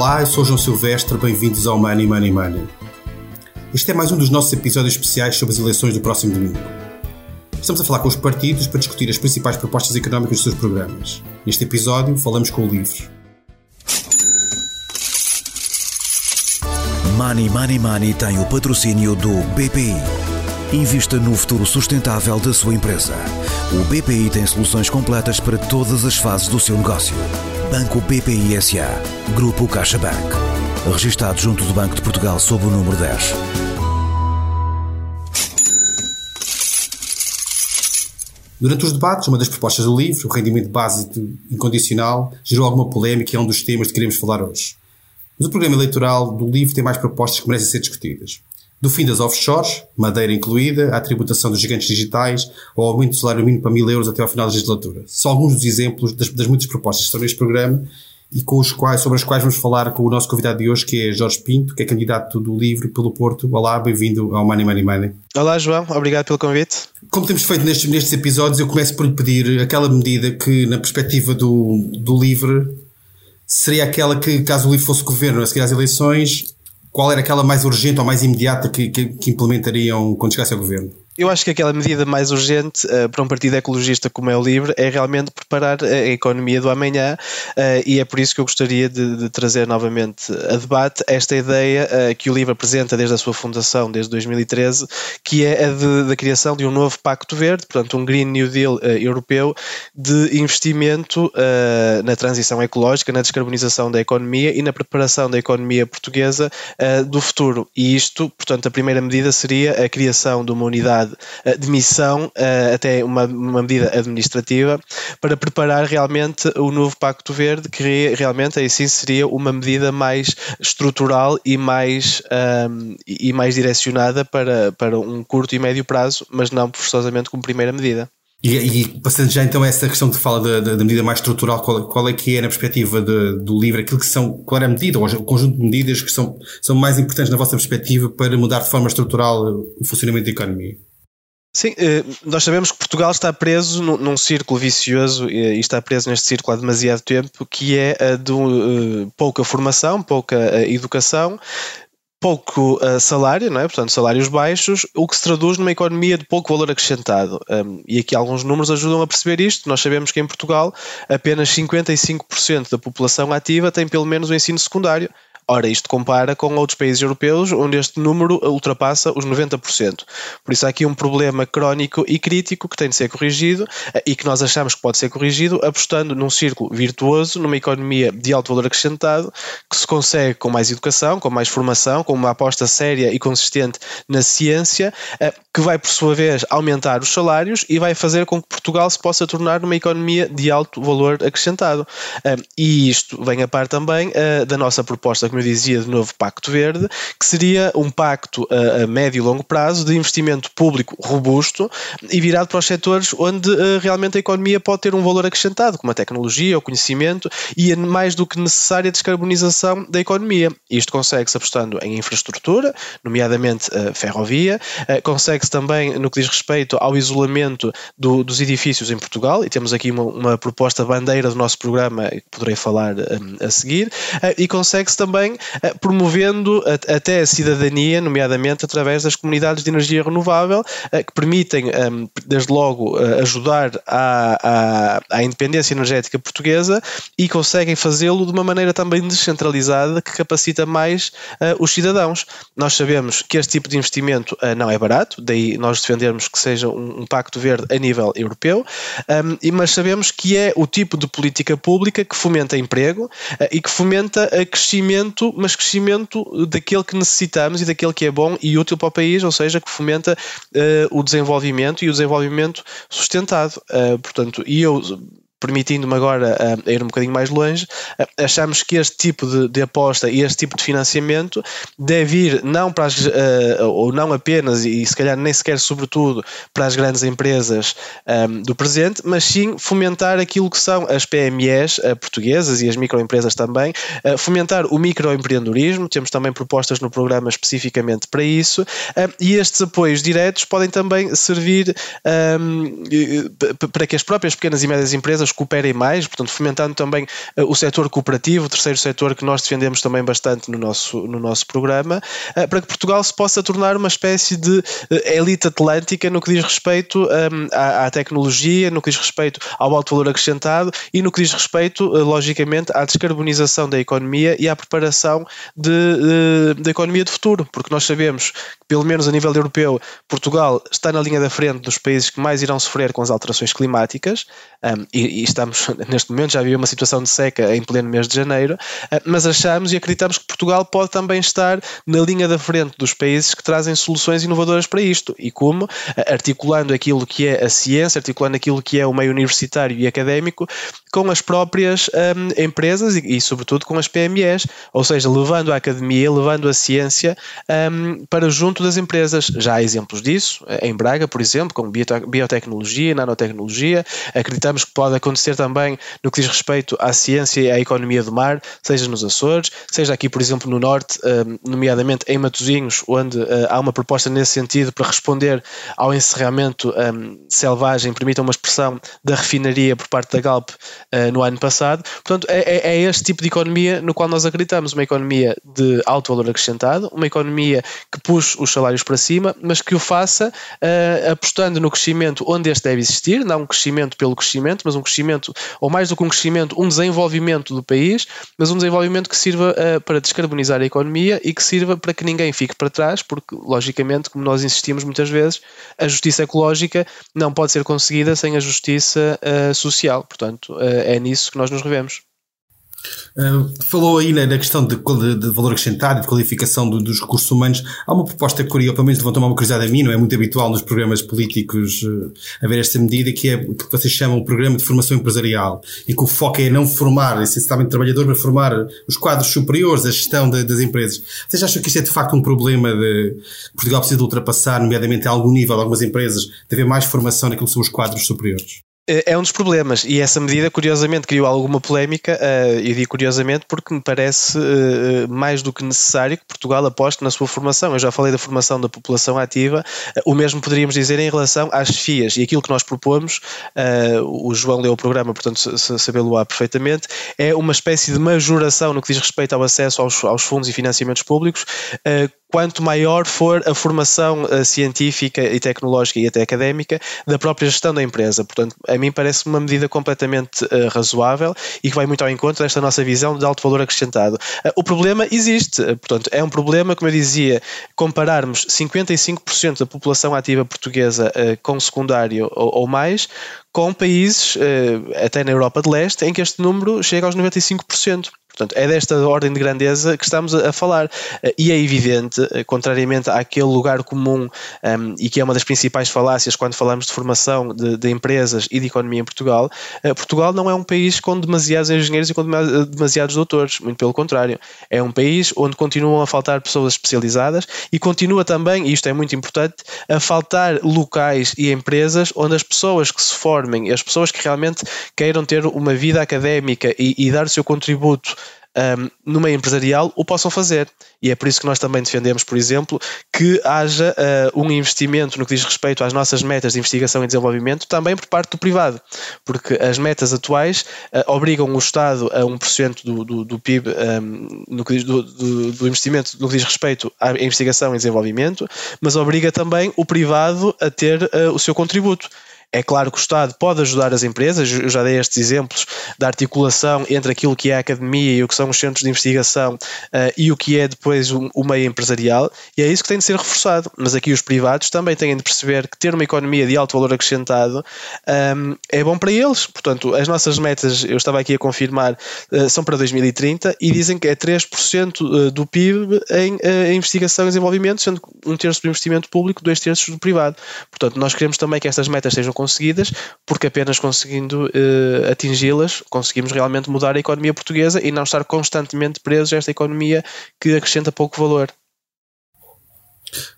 Olá, eu sou João Silvestre, bem-vindos ao Money Money Money. Este é mais um dos nossos episódios especiais sobre as eleições do próximo domingo. Estamos a falar com os partidos para discutir as principais propostas económicas dos seus programas. Neste episódio, falamos com o LIVRE. Money Money Money tem o patrocínio do BPI. Invista no futuro sustentável da sua empresa. O BPI tem soluções completas para todas as fases do seu negócio. Banco BPI SA. Grupo CaixaBank. Registrado junto do Banco de Portugal sob o número 10. Durante os debates, uma das propostas do livro, o rendimento básico incondicional, gerou alguma polémica e é um dos temas que queremos falar hoje. Mas o programa eleitoral do livro tem mais propostas que merecem ser discutidas. Do fim das offshores, madeira incluída, à tributação dos gigantes digitais, ao aumento do salário mínimo para mil euros até ao final da legislatura. São alguns dos exemplos das, das muitas propostas que estão neste programa e com os quais, sobre as quais vamos falar com o nosso convidado de hoje, que é Jorge Pinto, que é candidato do LIVRE pelo Porto. Olá, bem-vindo ao Money Money Money. Olá, João, obrigado pelo convite. Como temos feito nestes, nestes episódios, eu começo por lhe pedir aquela medida que, na perspectiva do, do LIVRE, seria aquela que, caso o LIVRE fosse governo a seguir às eleições, qual era aquela mais urgente ou mais imediata que, que, que implementariam quando chegasse ao governo? Eu acho que aquela medida mais urgente uh, para um partido ecologista como é o LIVRE é realmente preparar a economia do amanhã uh, e é por isso que eu gostaria de, de trazer novamente a debate esta ideia uh, que o LIVRE apresenta desde a sua fundação, desde 2013, que é a da criação de um novo Pacto Verde, portanto um Green New Deal europeu de investimento na transição ecológica, na descarbonização da economia e na preparação da economia portuguesa do futuro. E isto, portanto, a primeira medida seria a criação de uma unidade de missão, eh, até uma, uma medida administrativa, para preparar realmente o novo Pacto Verde, que realmente aí sim seria uma medida mais estrutural e mais, um, ehm, e mais direcionada para, para um curto e médio prazo, mas não forçosamente como primeira medida. E, e, passando já então a essa questão que fala da, da medida mais estrutural, qual, qual, é que é na perspectiva de, do livro, aquilo que são, qual é a medida, ou o conjunto de medidas que são, são mais importantes na vossa perspectiva para mudar de forma estrutural o funcionamento da economia? Sim, eh, nós sabemos que Portugal está preso num círculo vicioso e está preso neste círculo há demasiado tempo, que é a de eh, pouca formação, pouca eh, educação, pouco salário, não é? portanto salários baixos, o que se traduz numa economia de pouco valor acrescentado. e aqui alguns números ajudam a perceber isto. Nós sabemos que em Portugal apenas 55% da população ativa tem pelo menos o ensino secundário Ora, isto compara com outros países europeus onde este número ultrapassa os 90%. Por isso há aqui um problema crónico e crítico que tem de ser corrigido eh, e que nós achamos que pode ser corrigido apostando num círculo virtuoso, numa economia de alto valor acrescentado, que se consegue com mais educação, com mais formação, com uma aposta séria e consistente na ciência, eh, que vai, por sua vez, aumentar os salários e vai fazer com que Portugal se possa tornar uma economia de alto valor acrescentado. Eh, e isto vem a par também da nossa proposta, eu dizia, de novo Pacto Verde, que seria um pacto a, a médio e longo prazo de investimento público robusto e virado para os setores onde uh, realmente a economia pode ter um valor acrescentado, como a tecnologia, o conhecimento e a mais do que necessária descarbonização da economia. Isto consegue-se apostando em infraestrutura, nomeadamente uh, ferrovia, uh, consegue-se também no que diz respeito ao isolamento do, dos edifícios em Portugal, e temos aqui uma, uma proposta bandeira do nosso programa que poderei falar um, a seguir, e consegue-se também também eh, promovendo até a cidadania, nomeadamente através das comunidades de energia renovável, eh, que permitem, ehm, desde logo, eh, ajudar à, à, à independência energética portuguesa e conseguem fazê-lo de uma maneira também descentralizada que capacita mais os cidadãos. Nós sabemos que este tipo de investimento não é barato, daí nós defendermos que seja um, pacto verde a nível europeu, ehm, mas sabemos que é o tipo de política pública que fomenta emprego e que fomenta crescimento crescimento, mas crescimento daquele que necessitamos e daquele que é bom e útil para o país, ou seja, que fomenta uh, o desenvolvimento e o desenvolvimento sustentado. Uh, portanto, e eu permitindo-me agora uh, ir um bocadinho mais longe, uh, achamos que este tipo de, de, aposta e este tipo de financiamento deve ir não para as, uh, ou não apenas, e se calhar nem sequer sobretudo, para as grandes empresas um, do presente, mas sim fomentar aquilo que são as PMEs portuguesas e as microempresas também, fomentar o microempreendedorismo, temos também propostas no programa especificamente para isso, e estes apoios diretos podem também servir um, para que as próprias pequenas e médias empresas empresas cooperem mais, portanto, fomentando também uh, o setor cooperativo, o terceiro setor que nós defendemos também bastante no nosso, no nosso programa, uh, para que Portugal se possa tornar uma espécie de uh, elite atlântica no que diz respeito um, à, à, tecnologia, no que diz respeito ao alto valor acrescentado e no que diz respeito, logicamente, à descarbonização da economia e à preparação da economia de futuro, porque nós sabemos que, pelo menos a nível europeu, Portugal está na linha da frente dos países que mais irão sofrer com as alterações climáticas um, e, e, estamos, neste momento, já havia uma situação de seca em pleno mês de janeiro, uh, mas achamos e acreditamos que Portugal pode também estar na linha da frente dos países que trazem soluções inovadoras para isto. E como? Uh, articulando aquilo que é a ciência, articulando aquilo que é o meio universitário e académico com as próprias um, empresas e, e, sobretudo, com as PMEs, ou seja, levando a academia, levando a ciência um, para junto das empresas. Já há exemplos disso, em Braga, por exemplo, com biotecnologia, nanotecnologia. Acreditamos que pode acontecer também no que diz respeito à ciência e à economia do mar, seja nos Açores, seja aqui, por exemplo, no Norte, um, nomeadamente em Matosinhos, onde uh, há uma proposta nesse sentido para responder ao encerramento hum, selvagem, permita uma expressão, da refinaria por parte da Galp no ano passado. Portanto, é, é, é, este tipo de economia no qual nós acreditamos, uma economia de alto valor acrescentado, uma economia que puxe os salários para cima, mas que o faça apostando no crescimento onde este deve existir, não um crescimento pelo crescimento, mas um crescimento, ou mais do que um crescimento, um desenvolvimento do país, mas um desenvolvimento que sirva uh, para descarbonizar a economia e que sirva para que ninguém fique para trás, porque, logicamente, como nós insistimos muitas vezes, a justiça ecológica não pode ser conseguida sem a justiça uh, social. Portanto, é nisso que nós nos revemos. Falou aí na, na questão de, de, valor acrescentado e de qualificação do, dos recursos humanos. Há uma proposta curiosa, pelo menos levantou uma curiosidade a mim, não é muito habitual nos programas políticos uh, haver esta medida, que é o que vocês chamam o programa de formação empresarial e que o foco é não formar essencialmente o trabalhador, mas formar os quadros superiores, a gestão de, das empresas. Vocês acham que isto é de facto um problema de Portugal precisa de ultrapassar, nomeadamente a algum nível, algumas empresas, de haver mais formação naquilo que são os quadros superiores? É um dos problemas. E essa medida curiosamente criou alguma polémica uh, e digo curiosamente porque me parece uh, mais do que necessário que Portugal aposte na sua formação. Eu já falei da formação da população ativa, uh, o mesmo poderíamos dizer em relação às FIAs. E aquilo que nós propomos, o João leu o programa, portanto sabê-lo-á perfeitamente, é uma espécie de majoração no que diz respeito ao acesso aos, aos fundos e financiamentos públicos quanto maior for a formação uh, científica e tecnológica e até académica da própria gestão da empresa. Portanto, a mim parece uma medida completamente uh, razoável e que vai muito ao encontro desta nossa visão de alto valor acrescentado. Uh, o problema existe, portanto, é um problema, como eu dizia, compararmos 55% da população ativa portuguesa com secundário ou, ou mais com países, até na Europa de Leste, em que este número chega aos 95%. Portanto, é desta ordem de grandeza que estamos a, falar. Eh, e é evidente, eh, contrariamente àquele lugar comum um, ehm, e que é uma das principais falácias quando falamos de formação de, de empresas e de economia em Portugal, uh, Portugal não é um país com demasiados engenheiros e com demasiados doutores, muito pelo contrário. É um país onde continuam a faltar pessoas especializadas e continua também, e isto é muito importante, a faltar locais e empresas onde as pessoas que se formem, as pessoas que realmente queiram ter uma vida académica e, e dar o seu contributo um, no meio empresarial o possam fazer. E é por isso que nós também defendemos, por exemplo, que haja uh, um investimento no que diz respeito às nossas metas de investigação e desenvolvimento também por parte do privado, porque as metas atuais uh, obrigam o Estado a 1% do, do, do PIB um, no que diz, do, do, do, investimento no que diz respeito à investigação e desenvolvimento, mas obriga também o privado a ter uh, o seu contributo. É claro que o Estado pode ajudar as empresas, eu já dei estes exemplos da articulação entre aquilo que é a academia e o que são os centros de investigação uh, e o que é depois o, o, meio empresarial, e é isso que tem de ser reforçado. Mas aqui os privados também têm de perceber que ter uma economia de alto valor acrescentado um, ehm, é bom para eles. Portanto, as nossas metas, eu estava aqui a confirmar, uh, são para 2030 e dizem que é 3% eh, do PIB em, uh, investigação e desenvolvimento, sendo um terço do investimento público, dois terços do privado. Portanto, nós queremos também que estas metas sejam conseguidas, porque apenas conseguindo uh, atingi-las conseguimos realmente mudar a economia portuguesa e não estar constantemente presos a esta economia que acrescenta pouco valor.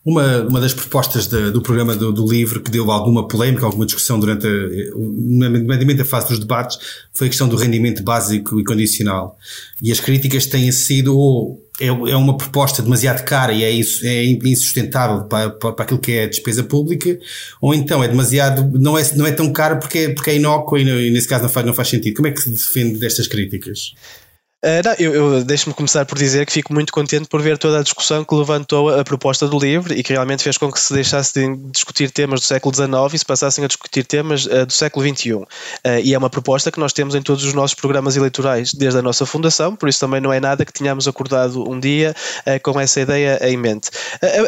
Uma, uma das propostas de, do programa do, do, livro que deu alguma polémica, alguma discussão durante a, a fase dos debates foi a questão do rendimento básico e condicional. E as críticas têm sido ou é, é uma proposta demasiado cara e é, isso, é insustentável para, para, para aquilo que é a despesa pública, ou então é demasiado, não é, não é tão caro porque é, porque é inócuo e, nesse caso não faz, não faz sentido. Como é que se defende destas críticas? Uh, eu, eu deixo-me começar por dizer que fico muito contente por ver toda a discussão que levantou a proposta do livro e que realmente fez com que se deixasse de discutir temas do século XIX e se passassem a discutir temas uh, do século XXI. Uh, e é uma proposta que nós temos em todos os nossos programas eleitorais desde a nossa fundação, por isso também não é nada que tenhamos acordado um dia com essa ideia em mente.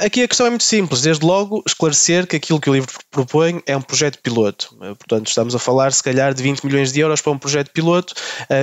aqui a questão é muito simples, desde logo esclarecer que aquilo que o livro propõe é um projeto piloto. portanto, estamos a falar se calhar de 20 milhões de euros para um projeto piloto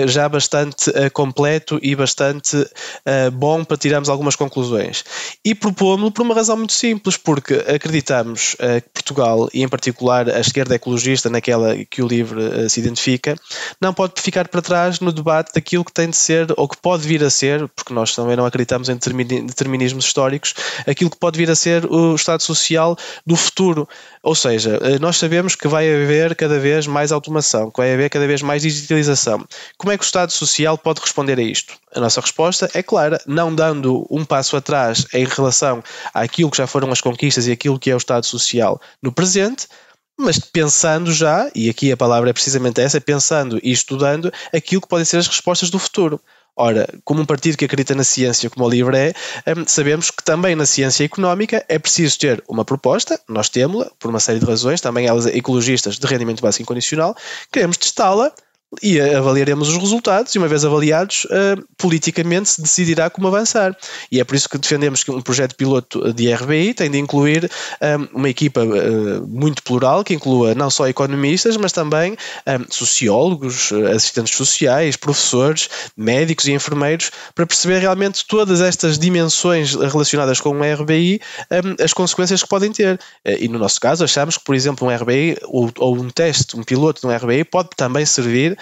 já bastante complexo completo e bastante uh, bom para tirarmos algumas conclusões. E propomos-lo por uma razão muito simples, porque acreditamos uh, que Portugal, e em particular a esquerda ecologista, naquela que o livro uh, se identifica, não pode ficar para trás no debate daquilo que tem de ser, ou que pode vir a ser, porque nós também não acreditamos em determinismos históricos, aquilo que pode vir a ser o Estado Social do futuro. Ou seja, nós sabemos que vai haver cada vez mais automação, que vai haver cada vez mais digitalização. Como é que o Estado Social pode responder responder a isto? A nossa resposta é clara, não dando um passo atrás em relação àquilo que já foram as conquistas e aquilo que é o Estado Social no presente, mas pensando já, e aqui a palavra é precisamente essa, pensando e estudando aquilo que podem ser as respostas do futuro. Ora, como um partido que acredita na ciência como o LIVRE é, hum, sabemos que também na ciência económica é preciso ter uma proposta, nós temos-la, por uma série de razões, também elas ecologistas de rendimento básico incondicional, queremos testá-la e avaliaremos os resultados e uma vez avaliados uh, politicamente se decidirá como avançar. E é por isso que defendemos que um projeto piloto de RBI tem de incluir um, eh, uma equipa uh, muito plural que inclua não só economistas mas também um, sociólogos, assistentes sociais, professores, médicos e enfermeiros para perceber realmente todas estas dimensões relacionadas com o RBI um, as consequências que podem ter. E no nosso caso achamos que por exemplo um RBI ou, ou um teste, um piloto de um RBI pode também servir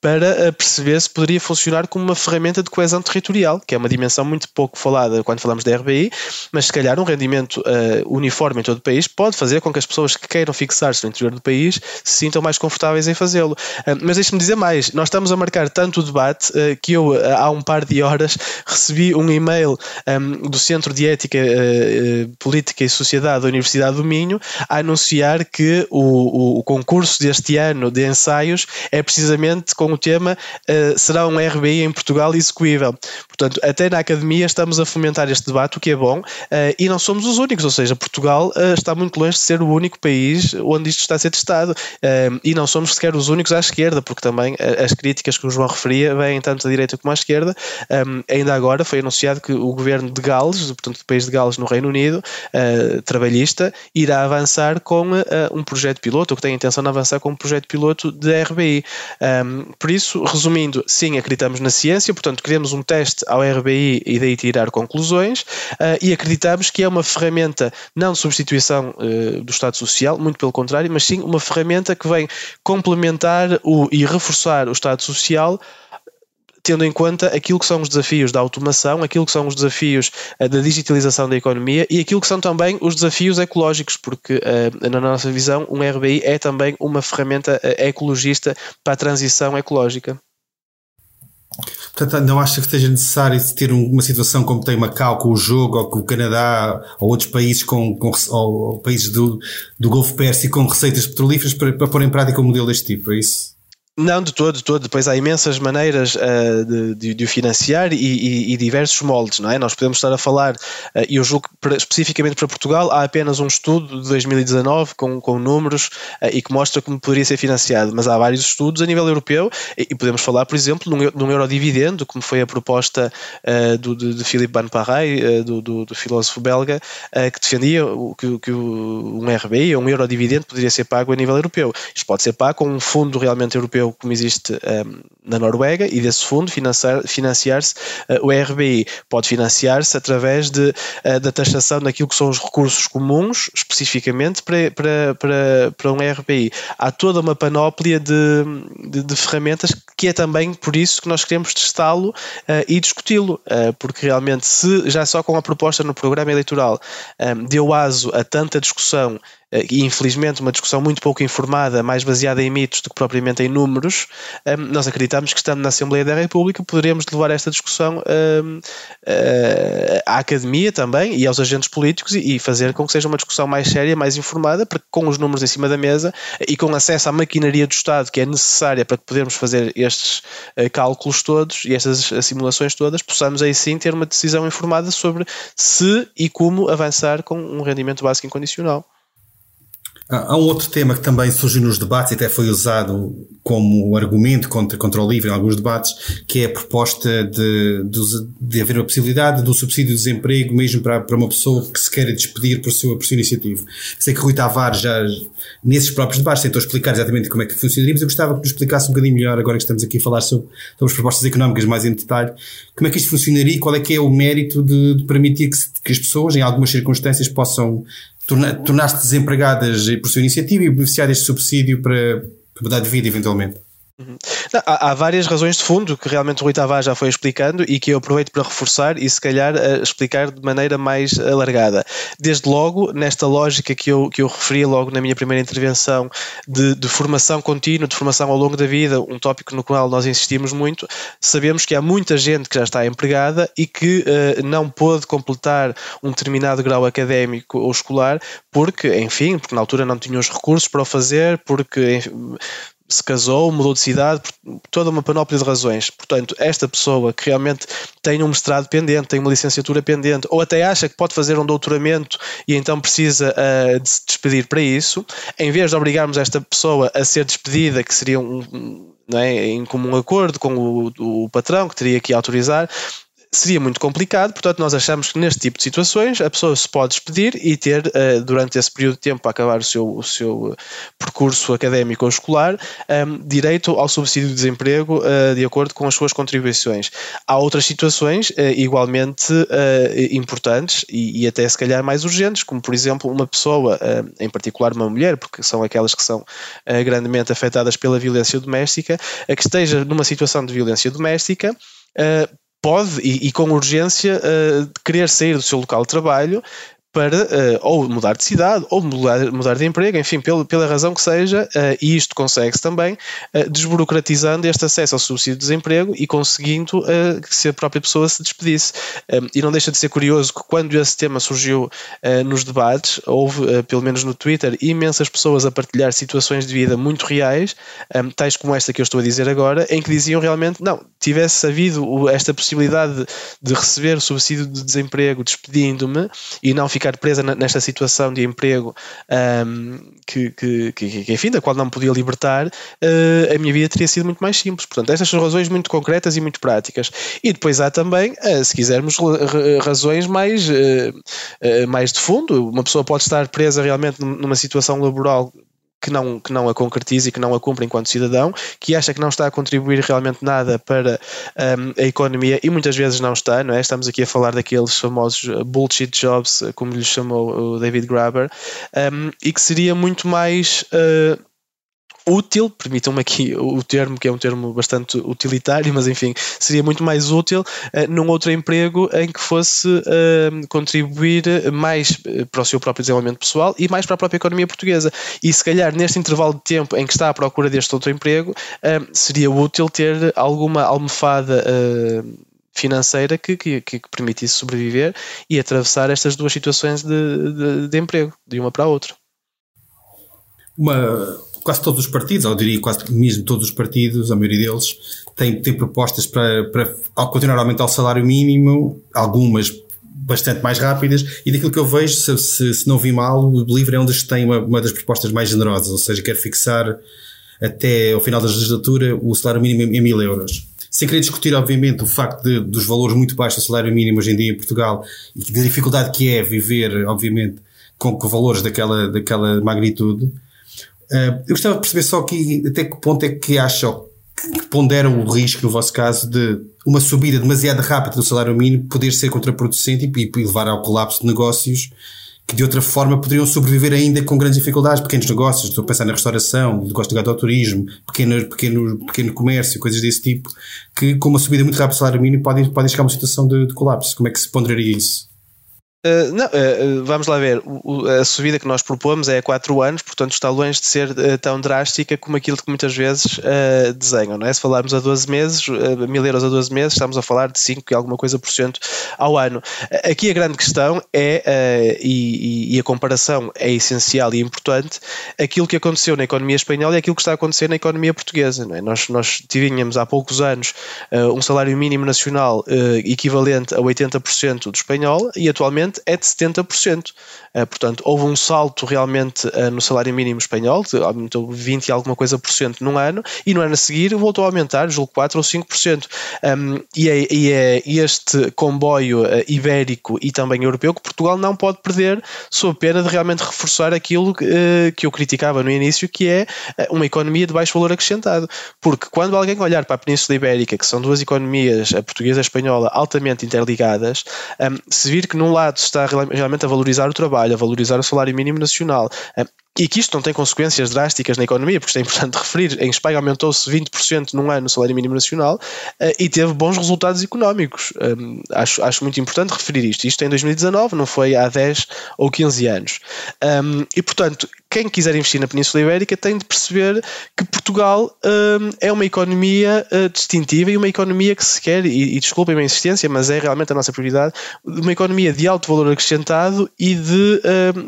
para uh, perceber se poderia funcionar como uma ferramenta de coesão territorial, que é uma dimensão muito pouco falada quando falamos de RBI, mas se calhar um rendimento uh, uniforme em todo o país pode fazer com que as pessoas que queiram fixar-se no interior do país se sintam mais confortáveis em fazê-lo. mas deixe-me dizer mais, nós estamos a marcar tanto o debate que eu, há um par de horas, recebi um e-mail um, do Centro de Ética Política e Sociedade da Universidade do Minho a anunciar que o, o, o concurso deste ano de ensaios é preciso precisamente com o tema uh, será um RBI em Portugal execuível. Portanto, até na academia estamos a fomentar este debate, o que é bom, uh, e não somos os únicos, ou seja, Portugal uh, está muito longe de ser o único país onde isto está a ser testado, e não somos sequer os únicos à esquerda, porque também as críticas que o João referia vêm tanto à direita como à esquerda. Um, ainda agora foi anunciado que o governo de Gales, portanto, do país de Gales no Reino Unido, trabalhista, irá avançar com um projeto piloto, ou que tem a intenção de avançar com um projeto piloto de RBI. Um, por isso, resumindo, sim, acreditamos na ciência, portanto, queremos um teste ao RBI e daí tirar conclusões, uh, e acreditamos que é uma ferramenta não de substituição uh, do Estado Social, muito pelo contrário, mas sim uma ferramenta que vem complementar o, e reforçar o Estado Social tendo em conta aquilo que são os desafios da automação, aquilo que são os desafios uh, da digitalização da economia e aquilo que são também os desafios ecológicos, porque uh, na nossa visão um RBI é também uma ferramenta uh, ecologista para a transição ecológica. Portanto, não acha que seja necessário ter uma situação como tem Macau com o jogo, ou com o Canadá, ou outros países com, com ou países do, do Golfo Pérsico com receitas petrolíferas para, para pôr em prática um modelo deste tipo, é isso? Não, de todo, de todo. Depois há imensas maneiras uh, de, de, de, o financiar e, e, e, diversos moldes, não é? Nós podemos estar a falar, uh, e eu julgo que para, especificamente para Portugal, há apenas um estudo de 2019 com, com números uh, e que mostra como poderia ser financiado, mas há vários estudos a nível europeu e, e podemos falar, por exemplo, num, eurodividendo, como foi a proposta do, de, de Philippe Van Parray, do, do, do, filósofo belga, que defendia que, que um RBI, um eurodividendo, poderia ser pago a nível europeu. Isto pode ser pago com um fundo realmente europeu como existe um, na Noruega e desse fundo financiar-se uh, o RBI. Pode financiar-se através de, uh, da taxação daquilo que são os recursos comuns, especificamente para, para, para, para um RBI. Há toda uma panóplia de, de, de, ferramentas que é também por isso que nós queremos testá-lo uh, e discuti-lo, porque realmente se já só com a proposta no programa eleitoral um, deu aso a tanta discussão e infelizmente uma discussão muito pouco informada, mais baseada em mitos do que propriamente em números, um, nós acreditamos que estando na Assembleia da República poderemos levar esta discussão um, uh, à academia também e aos agentes políticos e, fazer com que seja uma discussão mais séria, mais informada, porque com os números em cima da mesa e com acesso à maquinaria do Estado que é necessária para podermos fazer estes uh, cálculos todos e estas simulações todas, possamos aí sim ter uma decisão informada sobre se e como avançar com um rendimento básico incondicional. Há um outro tema que também surgiu nos debates e até foi usado como argumento contra, contra o livro em alguns debates, que é a proposta de, de, de haver a possibilidade do subsídio de desemprego mesmo para, para uma pessoa que se queira despedir por sua, por sua iniciativa. Sei que Rui Tavares já, nesses próprios debates, tentou explicar exatamente como é que funcionaria, mas eu gostava que nos explicasse um bocadinho melhor, agora que estamos aqui a falar sobre, sobre as propostas económicas mais em detalhe, como é que isto funcionaria e qual é que é o mérito de, de permitir que, que as pessoas, em algumas circunstâncias, possam tornar-se desempregadas por sua iniciativa e beneficiar deste subsídio para, para mudar de vida eventualmente. Uhum. Não, há, há, várias razões de fundo que realmente o Rui Tavares já foi explicando e que eu aproveito para reforçar e se calhar uh, explicar de maneira mais alargada. Desde logo, nesta lógica que eu, que eu referi logo na minha primeira intervenção de, de formação contínua, de formação ao longo da vida, um tópico no qual nós insistimos muito, sabemos que há muita gente que já está empregada e que uh, não pôde completar um determinado grau académico ou escolar porque, enfim, porque na altura não tinha os recursos para o fazer, porque enfim, se casou, mudou de cidade, por toda uma panóplia de razões. Portanto, esta pessoa que realmente tem um mestrado pendente, tem uma licenciatura pendente, ou até acha que pode fazer um doutoramento e então precisa uh, de se despedir para isso, em vez de obrigarmos esta pessoa a ser despedida, que seria um, é, em comum acordo com o, o, patrão que teria que autorizar, seria muito complicado, portanto, nós achamos que neste tipo de situações a pessoa se pode despedir e ter, uh, durante esse período de tempo, para acabar o seu, o seu percurso académico ou escolar, ehm, direito ao subsídio de desemprego uh, de acordo com as suas contribuições. Há outras situações igualmente importantes e, até se calhar mais urgentes, como por exemplo uma pessoa, em particular uma mulher, porque são aquelas que são grandemente afetadas pela violência doméstica, que esteja numa situação de violência doméstica, Uh, pode e, e, com urgência uh, querer sair do seu local de trabalho para uh, ou mudar de cidade ou mudar, mudar de emprego, enfim, pelo, pela razão que seja, uh, e isto consegue-se também uh, desburocratizando este acesso ao subsídio de desemprego e conseguindo que se a própria pessoa se despedisse. e não deixa de ser curioso que quando esse tema surgiu nos debates, houve, pelo menos no Twitter, imensas pessoas a partilhar situações de vida muito reais, um, tais como esta que eu estou a dizer agora, em que diziam realmente, não, tivesse havido esta possibilidade de, receber o subsídio de desemprego despedindo-me e não ficar presa nesta situação de emprego um, que, que, que, enfim, da qual não me podia libertar, uh, a minha vida teria sido muito mais simples. Portanto, estas são razões muito concretas e muito práticas. E depois há também, uh, se quisermos, razões mais, uh, mais de fundo. Uma pessoa pode estar presa realmente numa situação laboral que não, que não a concretiza e que não a cumpre enquanto cidadão, que acha que não está a contribuir realmente nada para um, a economia e muitas vezes não está, não é? Estamos aqui a falar daqueles famosos uh, bullshit jobs, uh, como lhe chamou o David Graber, um, e que seria muito mais uh, útil, permitam-me aqui o termo, que é um termo bastante utilitário, mas enfim, seria muito mais útil uh, num outro emprego em que fosse uh, contribuir mais eh, para o seu próprio desenvolvimento pessoal e mais para a própria economia portuguesa. E se calhar neste intervalo de tempo em que está à procura deste outro emprego, uh, seria útil ter alguma almofada financeira que, que, que, permitisse sobreviver e atravessar estas duas situações de, de, de emprego, de uma para a outra. Uma, quase todos os partidos, ou diria quase mesmo todos os partidos, a maioria deles, têm, propostas para, para continuar a aumentar o salário mínimo, algumas bastante mais rápidas, e daquilo que eu vejo, se, se, se não vi mal, o Livre é que tem uma, uma das propostas mais generosas, ou seja, quer fixar até ao final da legislatura o salário mínimo em mil euros. Sem querer discutir, obviamente, o facto de, dos valores muito baixos do salário mínimo hoje em dia em Portugal e da dificuldade que é viver, obviamente, com, com valores daquela, daquela magnitude, eu gostava de perceber só aqui até que ponto é que acham que ponderam o risco, no vosso caso, de uma subida demasiado rápida do salário mínimo poder ser contraproducente e, e levar ao colapso de negócios que de outra forma poderiam sobreviver ainda com grandes dificuldades, pequenos negócios, estou a pensar na restauração, negócio ligado ao turismo, pequeno, pequeno, pequeno comércio, coisas desse tipo, que com uma subida muito rápida do salário mínimo podem, podem chegar a uma situação de, de colapso. Como é que se ponderaria isso? Uh, não, uh, vamos lá ver. O, a subida que nós propomos é a 4 anos, portanto está longe de ser uh, tão drástica como aquilo que muitas vezes desenham. Não é? Se falarmos a 12 meses, mil euros a 12 meses, estamos a falar de 5 e alguma coisa por cento ao ano. Aqui a grande questão é, e, e, a comparação é essencial e importante, aquilo que aconteceu na economia espanhola e aquilo que está a acontecer na economia portuguesa. Não é? Nós, nós tínhamos há poucos anos um salário mínimo nacional equivalente a 80% do espanhol e atualmente é de 70%. Eh, portanto, houve um salto realmente eh, no salário mínimo espanhol, aumentou 20 e alguma coisa por cento num ano, e no ano a seguir voltou a aumentar, julgo 4 ou 5%. Um, e, é, e é este comboio uh, ibérico e também europeu que Portugal não pode perder, sob pena de realmente reforçar aquilo uh, que eu criticava no início, que é uma economia de baixo valor acrescentado. Porque quando alguém olhar para a Península Ibérica, que são duas economias, a portuguesa e a espanhola, altamente interligadas, um, se vir que num lado se está realmente a valorizar o trabalho, a valorizar o salário mínimo nacional, eh, e que isto não tem consequências drásticas na economia, porque isto é importante referir, em Espanha aumentou-se 20% num ano o salário mínimo nacional uh, e teve bons resultados económicos. Um, acho, acho muito importante referir isto. Isto em 2019, não foi há 10 ou 15 anos. Um, e, portanto, quem quiser investir na Península Ibérica tem de perceber que Portugal um, é uma economia uh, distintiva e uma economia que se quer, e, e desculpem a insistência, mas é realmente a nossa prioridade, uma economia de alto valor acrescentado e, de,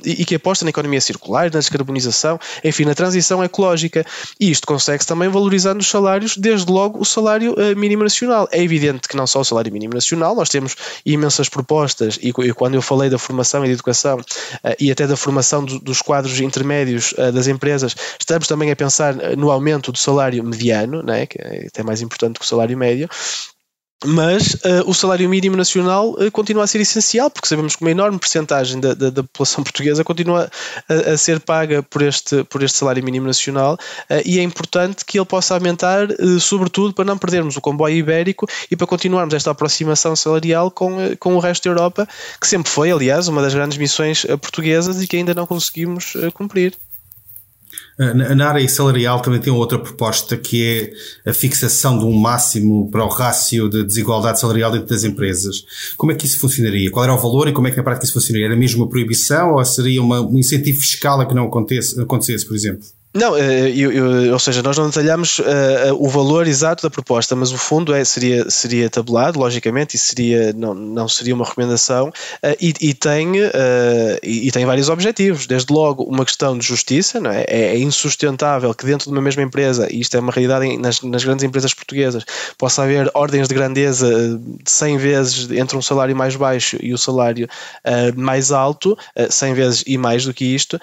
e, que aposta na economia circular, na descarbonização, enfim, na transição ecológica. E isto consegue-se também valorizando os salários, desde logo o salário uh, mínimo nacional. É evidente que não só o salário mínimo nacional, nós temos imensas propostas, e, e quando eu falei da formação e da educação, uh, e até da formação do, dos quadros intermédios, médios uh, das empresas, estamos também a pensar no aumento do salário mediano, né, que é até mais importante que o salário médio, mas uh, o salário mínimo nacional uh, continua a ser essencial, porque sabemos que uma enorme percentagem da, da, da população portuguesa continua a, a, ser paga por este, por este salário mínimo nacional uh, e é importante que ele possa aumentar, sobretudo para não perdermos o comboio ibérico e para continuarmos esta aproximação salarial com, com o resto da Europa, que sempre foi, aliás, uma das grandes missões portuguesas e que ainda não conseguimos cumprir. Na área salarial também tem outra proposta que é a fixação de um máximo para o rácio de desigualdade salarial dentro das empresas. Como é que isso funcionaria? Qual era o valor e como é que na prática isso funcionaria? Era mesmo uma proibição ou seria uma, um incentivo fiscal a que não acontecesse, acontecesse, por exemplo? Não, eh, eu, eu, ou seja, nós não detalhamos uh, o valor exato da proposta, mas o fundo é, seria, seria tabulado, logicamente, e seria, não, não seria uma recomendação, uh, e, e, tem, uh, e, e, tem vários objetivos. Desde logo, uma questão de justiça, não é? é? É, insustentável que dentro de uma mesma empresa, e isto é uma realidade nas, nas grandes empresas portuguesas, possa haver ordens de grandeza de 100 vezes entre um salário mais baixo e o salário mais alto, 100 vezes e mais do que isto,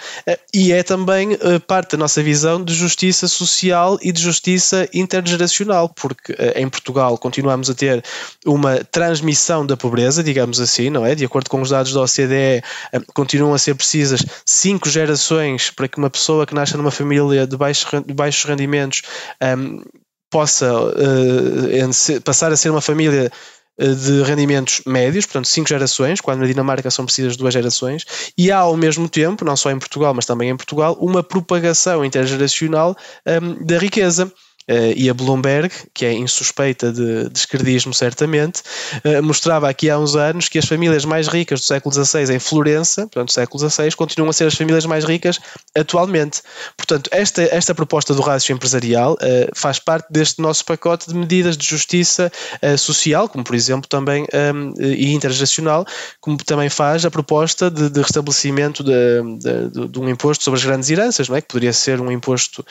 e é também parte da nossa essa visão de justiça social e de justiça intergeracional, porque eh, em Portugal continuamos a ter uma transmissão da pobreza, digamos assim, não é? De acordo com os dados da OCDE, eh, continuam a ser precisas cinco gerações para que uma pessoa que nasce numa família de baixos, de baixos rendimentos um, ehm, possa uh, passar a ser uma família eh, de rendimentos médios, portanto, cinco gerações, quando na Dinamarca são precisas duas gerações, e há ao mesmo tempo, não só em Portugal, mas também em Portugal, uma propagação intergeracional um, ehm, da riqueza. Uh, e a Bloomberg, que é insuspeita de, de esquerdismo certamente, uh, mostrava aqui há uns anos que as famílias mais ricas do século XVI em Florença, portanto século XVI, continuam a ser as famílias mais ricas atualmente. Portanto, esta, esta proposta do rácio empresarial uh, faz parte deste nosso pacote de medidas de justiça social, como por exemplo também um, e intergeracional, como também faz a proposta de, de restabelecimento de, de, de, um imposto sobre as grandes heranças, não é? que poderia ser um imposto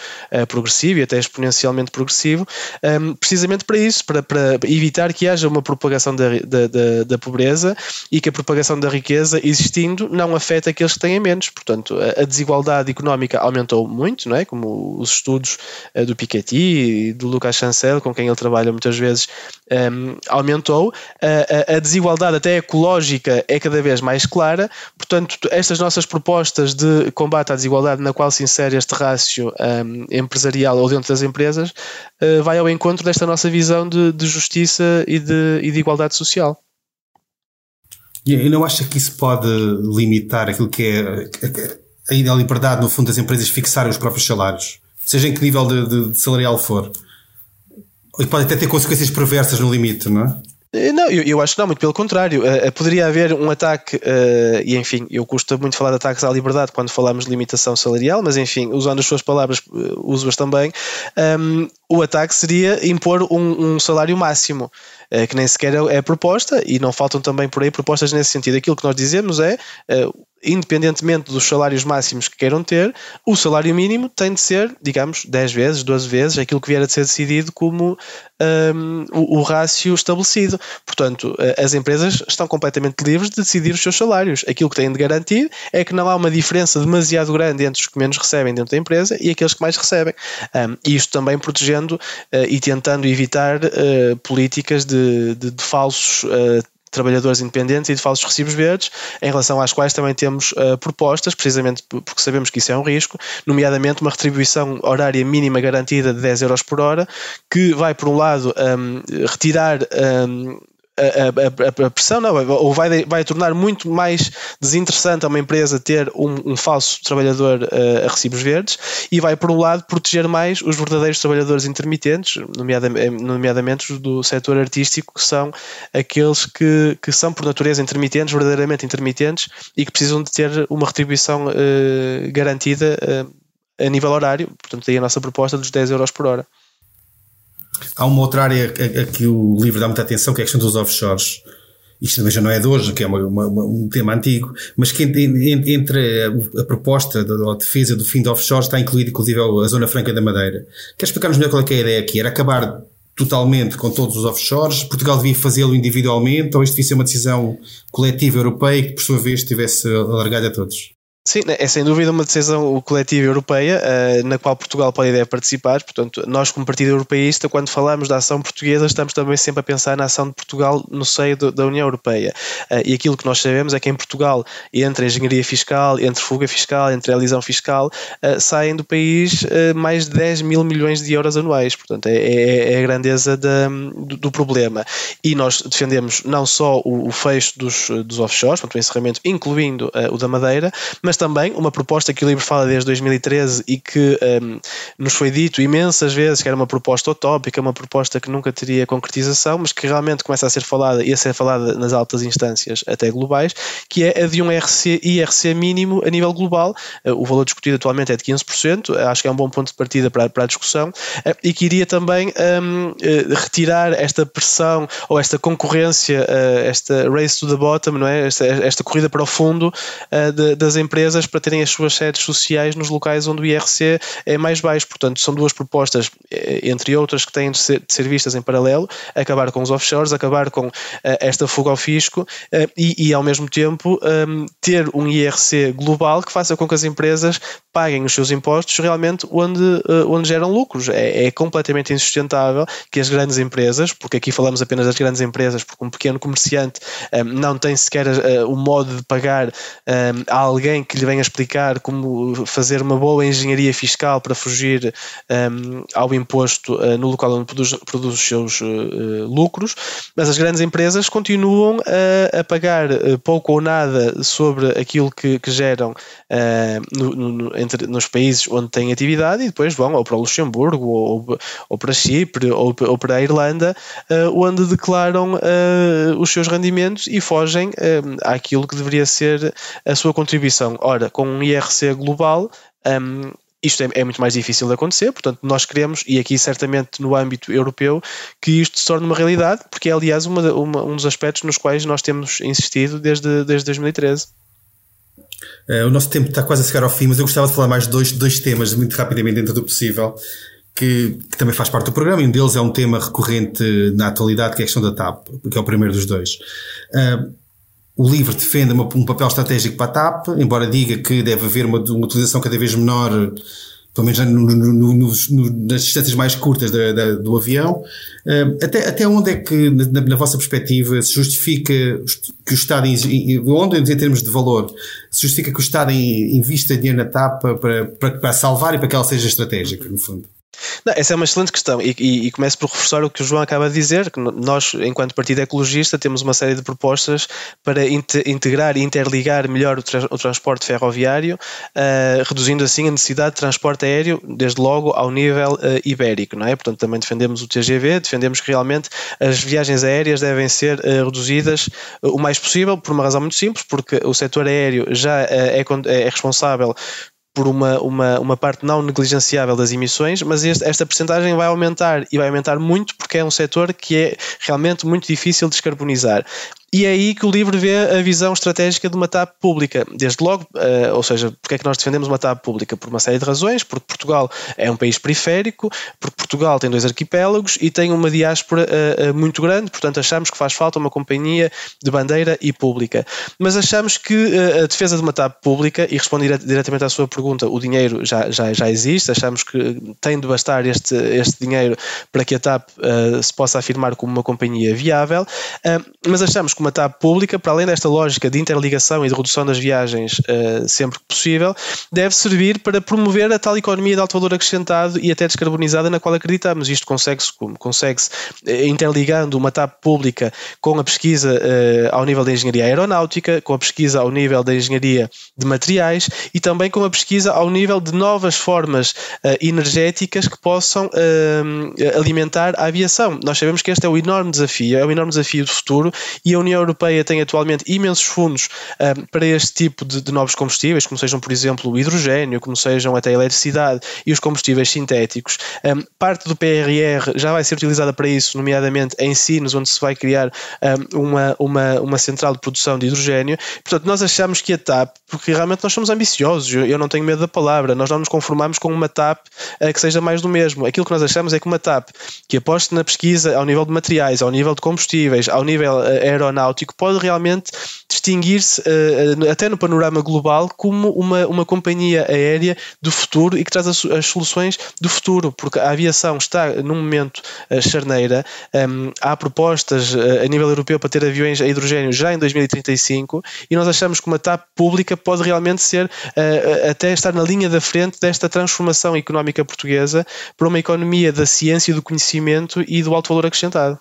progressivo e até exponencialmente progressivo, um, precisamente para isso, para, para, evitar que haja uma propagação da, da, da, da, pobreza e que a propagação da riqueza existindo não afeta aqueles que têm menos. Portanto, a, a desigualdade económica aumentou muito, não é? como os estudos uh, do Piketty e do Lucas Chancel, com quem ele trabalha muitas vezes, um, aumentou. A, a, desigualdade até ecológica é cada vez mais clara. Portanto, estas nossas propostas de combate à desigualdade na qual se insere este rácio um, empresarial ou dentro das empresas uh, vai ao encontro desta nossa visão de, de justiça e de, e de igualdade social. E não acha que isso pode limitar aquilo que é a liberdade, no fundo, das empresas fixarem os próprios salários, seja em que nível de, de, de salarial for? E pode até ter consequências perversas no limite, não é? Eh, não, eu, eu, acho que não, muito pelo contrário. Uh, poderia haver um ataque, uh, e enfim, eu custa muito falar de ataques à liberdade quando falamos de limitação salarial, mas enfim, usando as suas palavras, uh, uso-as também. Um, o ataque seria impor um, um salário máximo, que nem sequer é, é proposta, e não faltam também por aí propostas nesse sentido. Aquilo que nós dizemos é independentemente dos salários máximos que queiram ter, o salário mínimo tem de ser, digamos, 10 vezes, 12 vezes aquilo que vier a ser decidido como um, o, o rácio estabelecido. Portanto, as empresas estão completamente livres de decidir os seus salários. Aquilo que têm de garantir é que não há uma diferença demasiado grande entre os que menos recebem dentro da empresa e aqueles que mais recebem. Um, isto também protegendo uh, e tentando evitar uh, políticas de, de, de falsos uh, trabalhadores independentes e de falsos recibos verdes, em relação às quais também temos uh, propostas, precisamente porque sabemos que isso é um risco, nomeadamente uma retribuição horária mínima garantida de 10 euros por hora, que vai, por um lado, um, retirar um, a, a, a, pressão, não, ou vai, vai tornar muito mais desinteressante a uma empresa ter um, um falso trabalhador uh, a recibos verdes e vai, por um lado, proteger mais os verdadeiros trabalhadores intermitentes, nomeadamente, nomeadamente do setor artístico, que são aqueles que, que são, por natureza, intermitentes, verdadeiramente intermitentes e que precisam de ter uma retribuição uh, garantida uh, a nível horário. Portanto, daí a nossa proposta dos 10 euros por hora. Há uma outra área a, a, que o livro dá muita atenção, que é a questão dos offshores. Isto também já não é de hoje, que é uma, uma, um tema antigo, mas que entre, a, proposta da defesa do fim de offshores está incluída, inclusive, a Zona Franca da Madeira. Quer explicar-nos melhor qual é, é a ideia aqui? Era acabar totalmente com todos os offshores? Portugal devia fazê-lo individualmente ou isto devia ser uma decisão coletiva europeia que, por sua vez, estivesse alargada a todos? Sim, é sem dúvida uma decisão coletiva europeia uh, na qual Portugal pode ideia participar. Portanto, nós, como Partido Europeísta, quando falamos da ação portuguesa, estamos também sempre a pensar na ação de Portugal no seio do, da União Europeia. Uh, e aquilo que nós sabemos é que em Portugal, entre a engenharia fiscal, entre fuga fiscal, entre a elisão fiscal, uh, saem do país mais de 10 mil milhões de euros anuais. Portanto, é, é, é a grandeza da, do, do, problema. E nós defendemos não só o, o fecho dos, dos offshores, portanto, o encerramento, incluindo o da Madeira, mas também uma proposta que o livro fala desde 2013 e que um, nos foi dito imensas vezes que era uma proposta utópica, uma proposta que nunca teria concretização, mas que realmente começa a ser falada e a ser falada nas altas instâncias até globais, que é a de um RC, IRC mínimo a nível global. Uh, o valor discutido atualmente é de 15%, acho que é um bom ponto de partida para, para a discussão, uh, e que iria também um, uh, retirar esta pressão ou esta concorrência, esta race to the bottom, não é? esta, esta corrida para o fundo das empresas empresas para terem as suas sedes sociais nos locais onde o IRC é mais baixo. Portanto, são duas propostas, eh, entre outras, que têm de ser, de ser vistas em paralelo: acabar com os offshores, acabar com uh, esta fuga ao fisco uh, e, e, ao mesmo tempo, um, ter um IRC global que faça com que as empresas paguem os seus impostos realmente onde, uh, onde geram lucros. É, é, completamente insustentável que as grandes empresas, porque aqui falamos apenas das grandes empresas, porque um pequeno comerciante um, não tem sequer o modo de pagar um, a alguém que lhe venha explicar como fazer uma boa engenharia fiscal para fugir um, ao imposto uh, no local onde produz, produz os seus uh, lucros, mas as grandes empresas continuam a, a pagar pouco ou nada sobre aquilo que, que geram no, no, entre, nos países onde têm atividade e depois vão ou para o Luxemburgo ou, ou para Chipre ou, ou para a Irlanda, onde declaram os seus rendimentos e fogem àquilo que deveria ser a sua contribuição Ora, com um IRC global, um, isto é, é, muito mais difícil de acontecer, portanto, nós queremos, e aqui certamente no âmbito europeu, que isto se torne uma realidade, porque é, aliás, uma, uma, um dos aspectos nos quais nós temos insistido desde, desde 2013. Uh, o nosso tempo está quase a chegar ao fim, mas eu gostava de falar mais de dois, dois temas, muito rapidamente, dentro do possível, que, que, também faz parte do programa, e um deles é um tema recorrente na atualidade, que é a questão da TAP, que é o primeiro dos dois. Uh, o livro defende uma, um papel estratégico para a TAP, embora diga que deve haver uma, uma utilização cada vez menor, pelo menos no, no, no, nas distâncias mais curtas da, da, do avião. Até, até onde é que, na, na, vossa perspectiva, se justifica que o Estado, onde em termos de valor, se justifica que o Estado invista dinheiro na TAP para, para, para salvar e para que ela seja estratégica, no fundo? Não, essa é uma excelente questão e, e, e, começo por reforçar o que o João acaba de dizer, que nós, enquanto Partido Ecologista, temos uma série de propostas para integrar e interligar melhor o, o transporte ferroviário, uh, reduzindo assim a necessidade de transporte aéreo, desde logo ao nível uh, ibérico, não é? Portanto, também defendemos o TGV, defendemos que realmente as viagens aéreas devem ser uh, reduzidas o mais possível, por uma razão muito simples, porque o setor aéreo já é, é responsável por uma, uma, uma parte não negligenciável das emissões, mas este, esta percentagem vai aumentar e vai aumentar muito porque é um setor que é realmente muito difícil de descarbonizar. E é aí que o livro vê a visão estratégica de uma TAP pública. Desde logo, uh, ou seja, porque é que nós defendemos uma TAP pública? Por uma série de razões, porque Portugal é um país periférico, porque Portugal tem dois arquipélagos e tem uma diáspora uh, uh, muito grande, portanto achamos que faz falta uma companhia de bandeira e pública. Mas achamos que a defesa de uma TAP pública, e respondo diretamente à sua pergunta, o dinheiro já, já, já existe, achamos que tem de bastar este, este dinheiro para que a TAP se possa afirmar como uma companhia viável, mas achamos uma TAP pública, para além desta lógica de interligação e de redução das viagens uh, sempre que possível, deve servir para promover a tal economia de alto valor acrescentado e até descarbonizada na qual acreditamos. Isto consegue-se consegue -se, eh, interligando uma TAP pública com a pesquisa uh, ao nível da engenharia aeronáutica, com a pesquisa ao nível da engenharia de materiais e também com a pesquisa ao nível de novas formas uh, energéticas que possam alimentar a aviação. Nós sabemos que este é o enorme desafio, é o enorme desafio do futuro e a União Europeia tem atualmente imensos fundos um, para este tipo de, de, novos combustíveis, como sejam, por exemplo, o hidrogênio, como sejam até a eletricidade e os combustíveis sintéticos. Um, parte do PRR já vai ser utilizada para isso, nomeadamente em Sines, onde se vai criar um, uma, uma, uma central de produção de hidrogênio. Portanto, nós achamos que a TAP, porque realmente nós somos ambiciosos, eu não tenho medo da palavra, nós não nos conformamos com uma TAP uh, que seja mais do mesmo. Aquilo que nós achamos é que uma TAP que aposte na pesquisa ao nível de materiais, ao nível de combustíveis, ao nível aeronáutico, aeronáutico pode realmente distinguir-se uh, até no panorama global como uma, uma companhia aérea do futuro e que traz as, as soluções do futuro, porque a aviação está num momento uh, charneira, um, ehm, há propostas uh, a nível europeu para ter aviões a hidrogênio já em 2035 e nós achamos que uma TAP pública pode realmente ser até estar na linha da frente desta transformação económica portuguesa para uma economia da ciência, do conhecimento e do alto valor acrescentado.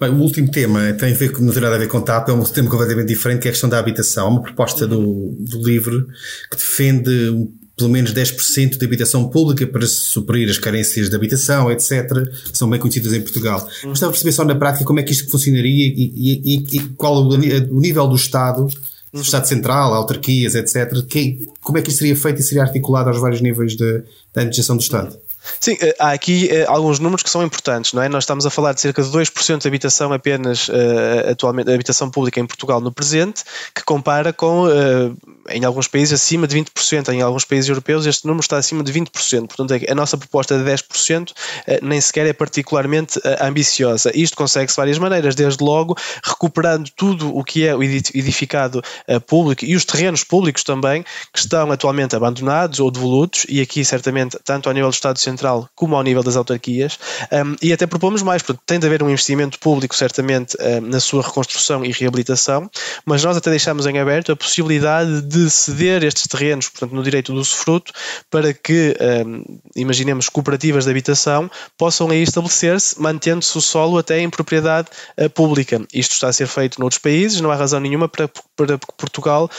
Bem, o último tema tem a ver, não tem nada a ver com TAP, é um tema completamente diferente, que é a questão da habitação. Uma proposta do, do livro que defende pelo menos 10% de habitação pública para suprir as carências de habitação, etc., que são bem conhecidas em Portugal. Uhum. Gostava de perceber só na prática como é que isto funcionaria e, e, e, e qual o, o, nível do Estado, uhum. Estado Central, autarquias, etc., que, como é que isto seria feito e seria articulado aos vários níveis de, da administração do Estado. Sim, eh, há aqui eh, alguns números que são importantes, não é? Nós estamos a falar de cerca de 2% de habitação apenas uh, atualmente, habitação pública em Portugal no presente, que compara com, em alguns países, acima de 20%, em alguns países europeus este número está acima de 20%, portanto é a nossa proposta de 10% uh, nem sequer é particularmente ambiciosa. Isto consegue-se de várias maneiras, desde logo recuperando tudo o que é o edificado público e os terrenos públicos também, que estão atualmente abandonados ou devolutos, e aqui certamente tanto ao nível do Estado Central como ao nível das autarquias, e até propomos mais, porque tem de haver um investimento público, certamente, na sua reconstrução e reabilitação, mas nós até deixamos em aberto a possibilidade de ceder estes terrenos, portanto, no direito do usufruto, para que, um, imaginemos, cooperativas de habitação possam aí estabelecer-se, mantendo-se o solo até em propriedade uh, pública. Isto está a ser feito noutros países, não há razão nenhuma para, para que Portugal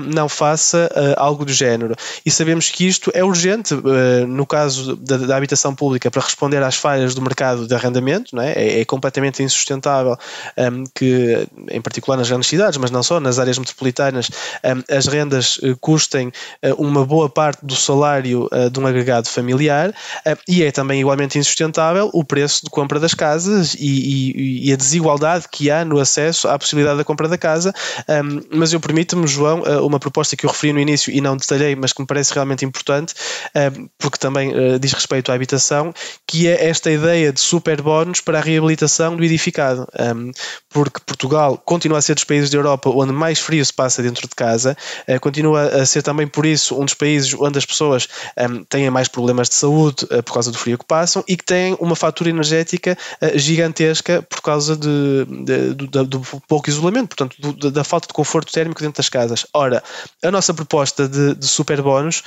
não faça uh, algo do género. E sabemos que isto é urgente, uh, no caso da, da, habitação pública para responder às falhas do mercado de arrendamento, não é? é, é completamente insustentável um, que, em particular nas grandes cidades, mas não só, nas áreas metropolitanas, as rendas uh, custem uh, uma boa parte do salário uh, de um agregado familiar e é também igualmente insustentável o preço de compra das casas e, e, e a desigualdade que há no acesso à possibilidade da compra da casa. Mas eu permito-me, João, uma proposta que eu referi no início e não detalhei, mas que me parece realmente importante, porque também diz respeito à habitação, que é esta ideia de super bónus para a reabilitação do edificado. Porque Portugal continua a ser dos países da Europa onde mais frio se passa dentro de casa, continua a ser também por isso um dos países onde as pessoas um, têm mais problemas de saúde uh, por causa do frio que passam e que têm uma fatura energética uh, gigantesca por causa de, de, do, do, pouco isolamento, portanto, do, da falta de conforto térmico dentro das casas. Ora, a nossa proposta de, de super bónus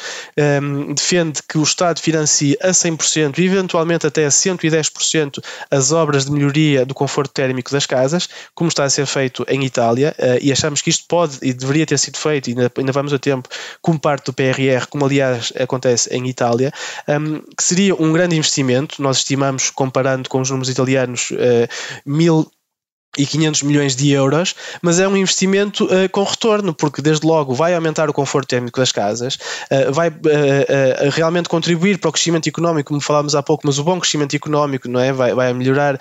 um, defende que o Estado financie a a 100%, eventualmente até a 110% as obras de melhoria do conforto térmico das casas, como está a ser feito em Itália, uh, e achamos que isto pode e deveria ter sido feito, e ainda, vamos a tempo, como parte do PRR, como aliás acontece em Itália, um, que seria um grande investimento. Nós estimamos, comparando com os números italianos, uh, mil e 500 milhões de euros, mas é um investimento uh, com retorno, porque desde logo vai aumentar o conforto térmico das casas, uh, vai uh, realmente contribuir para o crescimento económico, como falámos há pouco, mas o bom crescimento económico não é? vai, vai melhorar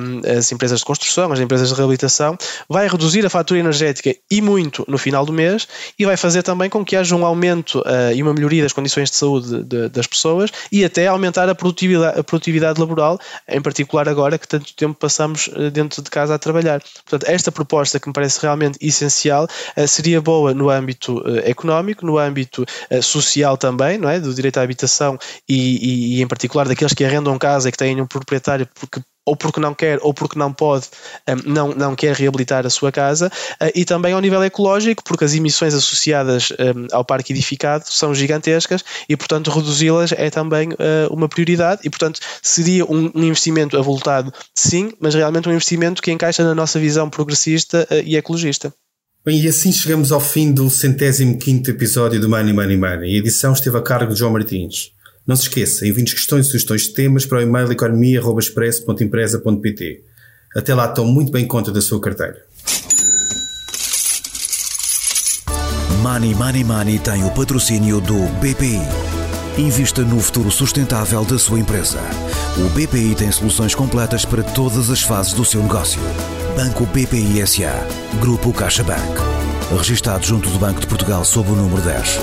um, ehm, as empresas de construção, as empresas de reabilitação, vai reduzir a fatura energética e muito no final do mês e vai fazer também com que haja um aumento e uma melhoria das condições de saúde de, das pessoas e até aumentar a produtividade, a produtividade laboral, em particular agora que tanto tempo passamos dentro de casa a trabalhar. Portanto, esta proposta que me parece realmente essencial eh, seria boa no âmbito eh, económico, no âmbito eh, social também, não é? Do direito à habitação e, e, e em particular daqueles que arrendam casa e que têm um proprietário porque ou porque não quer ou porque não pode, um, não, não quer reabilitar a sua casa, uh, e também ao nível ecológico, porque as emissões associadas um, ao parque edificado são gigantescas e, portanto, reduzi-las é também uh, uma prioridade e, portanto, seria um, investimento avultado, sim, mas realmente um investimento que encaixa na nossa visão progressista uh, e ecologista. Bem, e assim chegamos ao fim do centésimo quinto episódio do Money Money Money. A edição esteve a cargo de João Martins. Não se esqueça, envie-nos questões e sugestões de temas para o e-mail economia.expresso.empresa.pt. Até lá, tome muito bem conta da sua carteira. Money Money Money tem o patrocínio do BPI. Invista no futuro sustentável da sua empresa. O BPI tem soluções completas para todas as fases do seu negócio. Banco BPI SA. Grupo CaixaBank. Registrado junto do Banco de Portugal sob o número 10.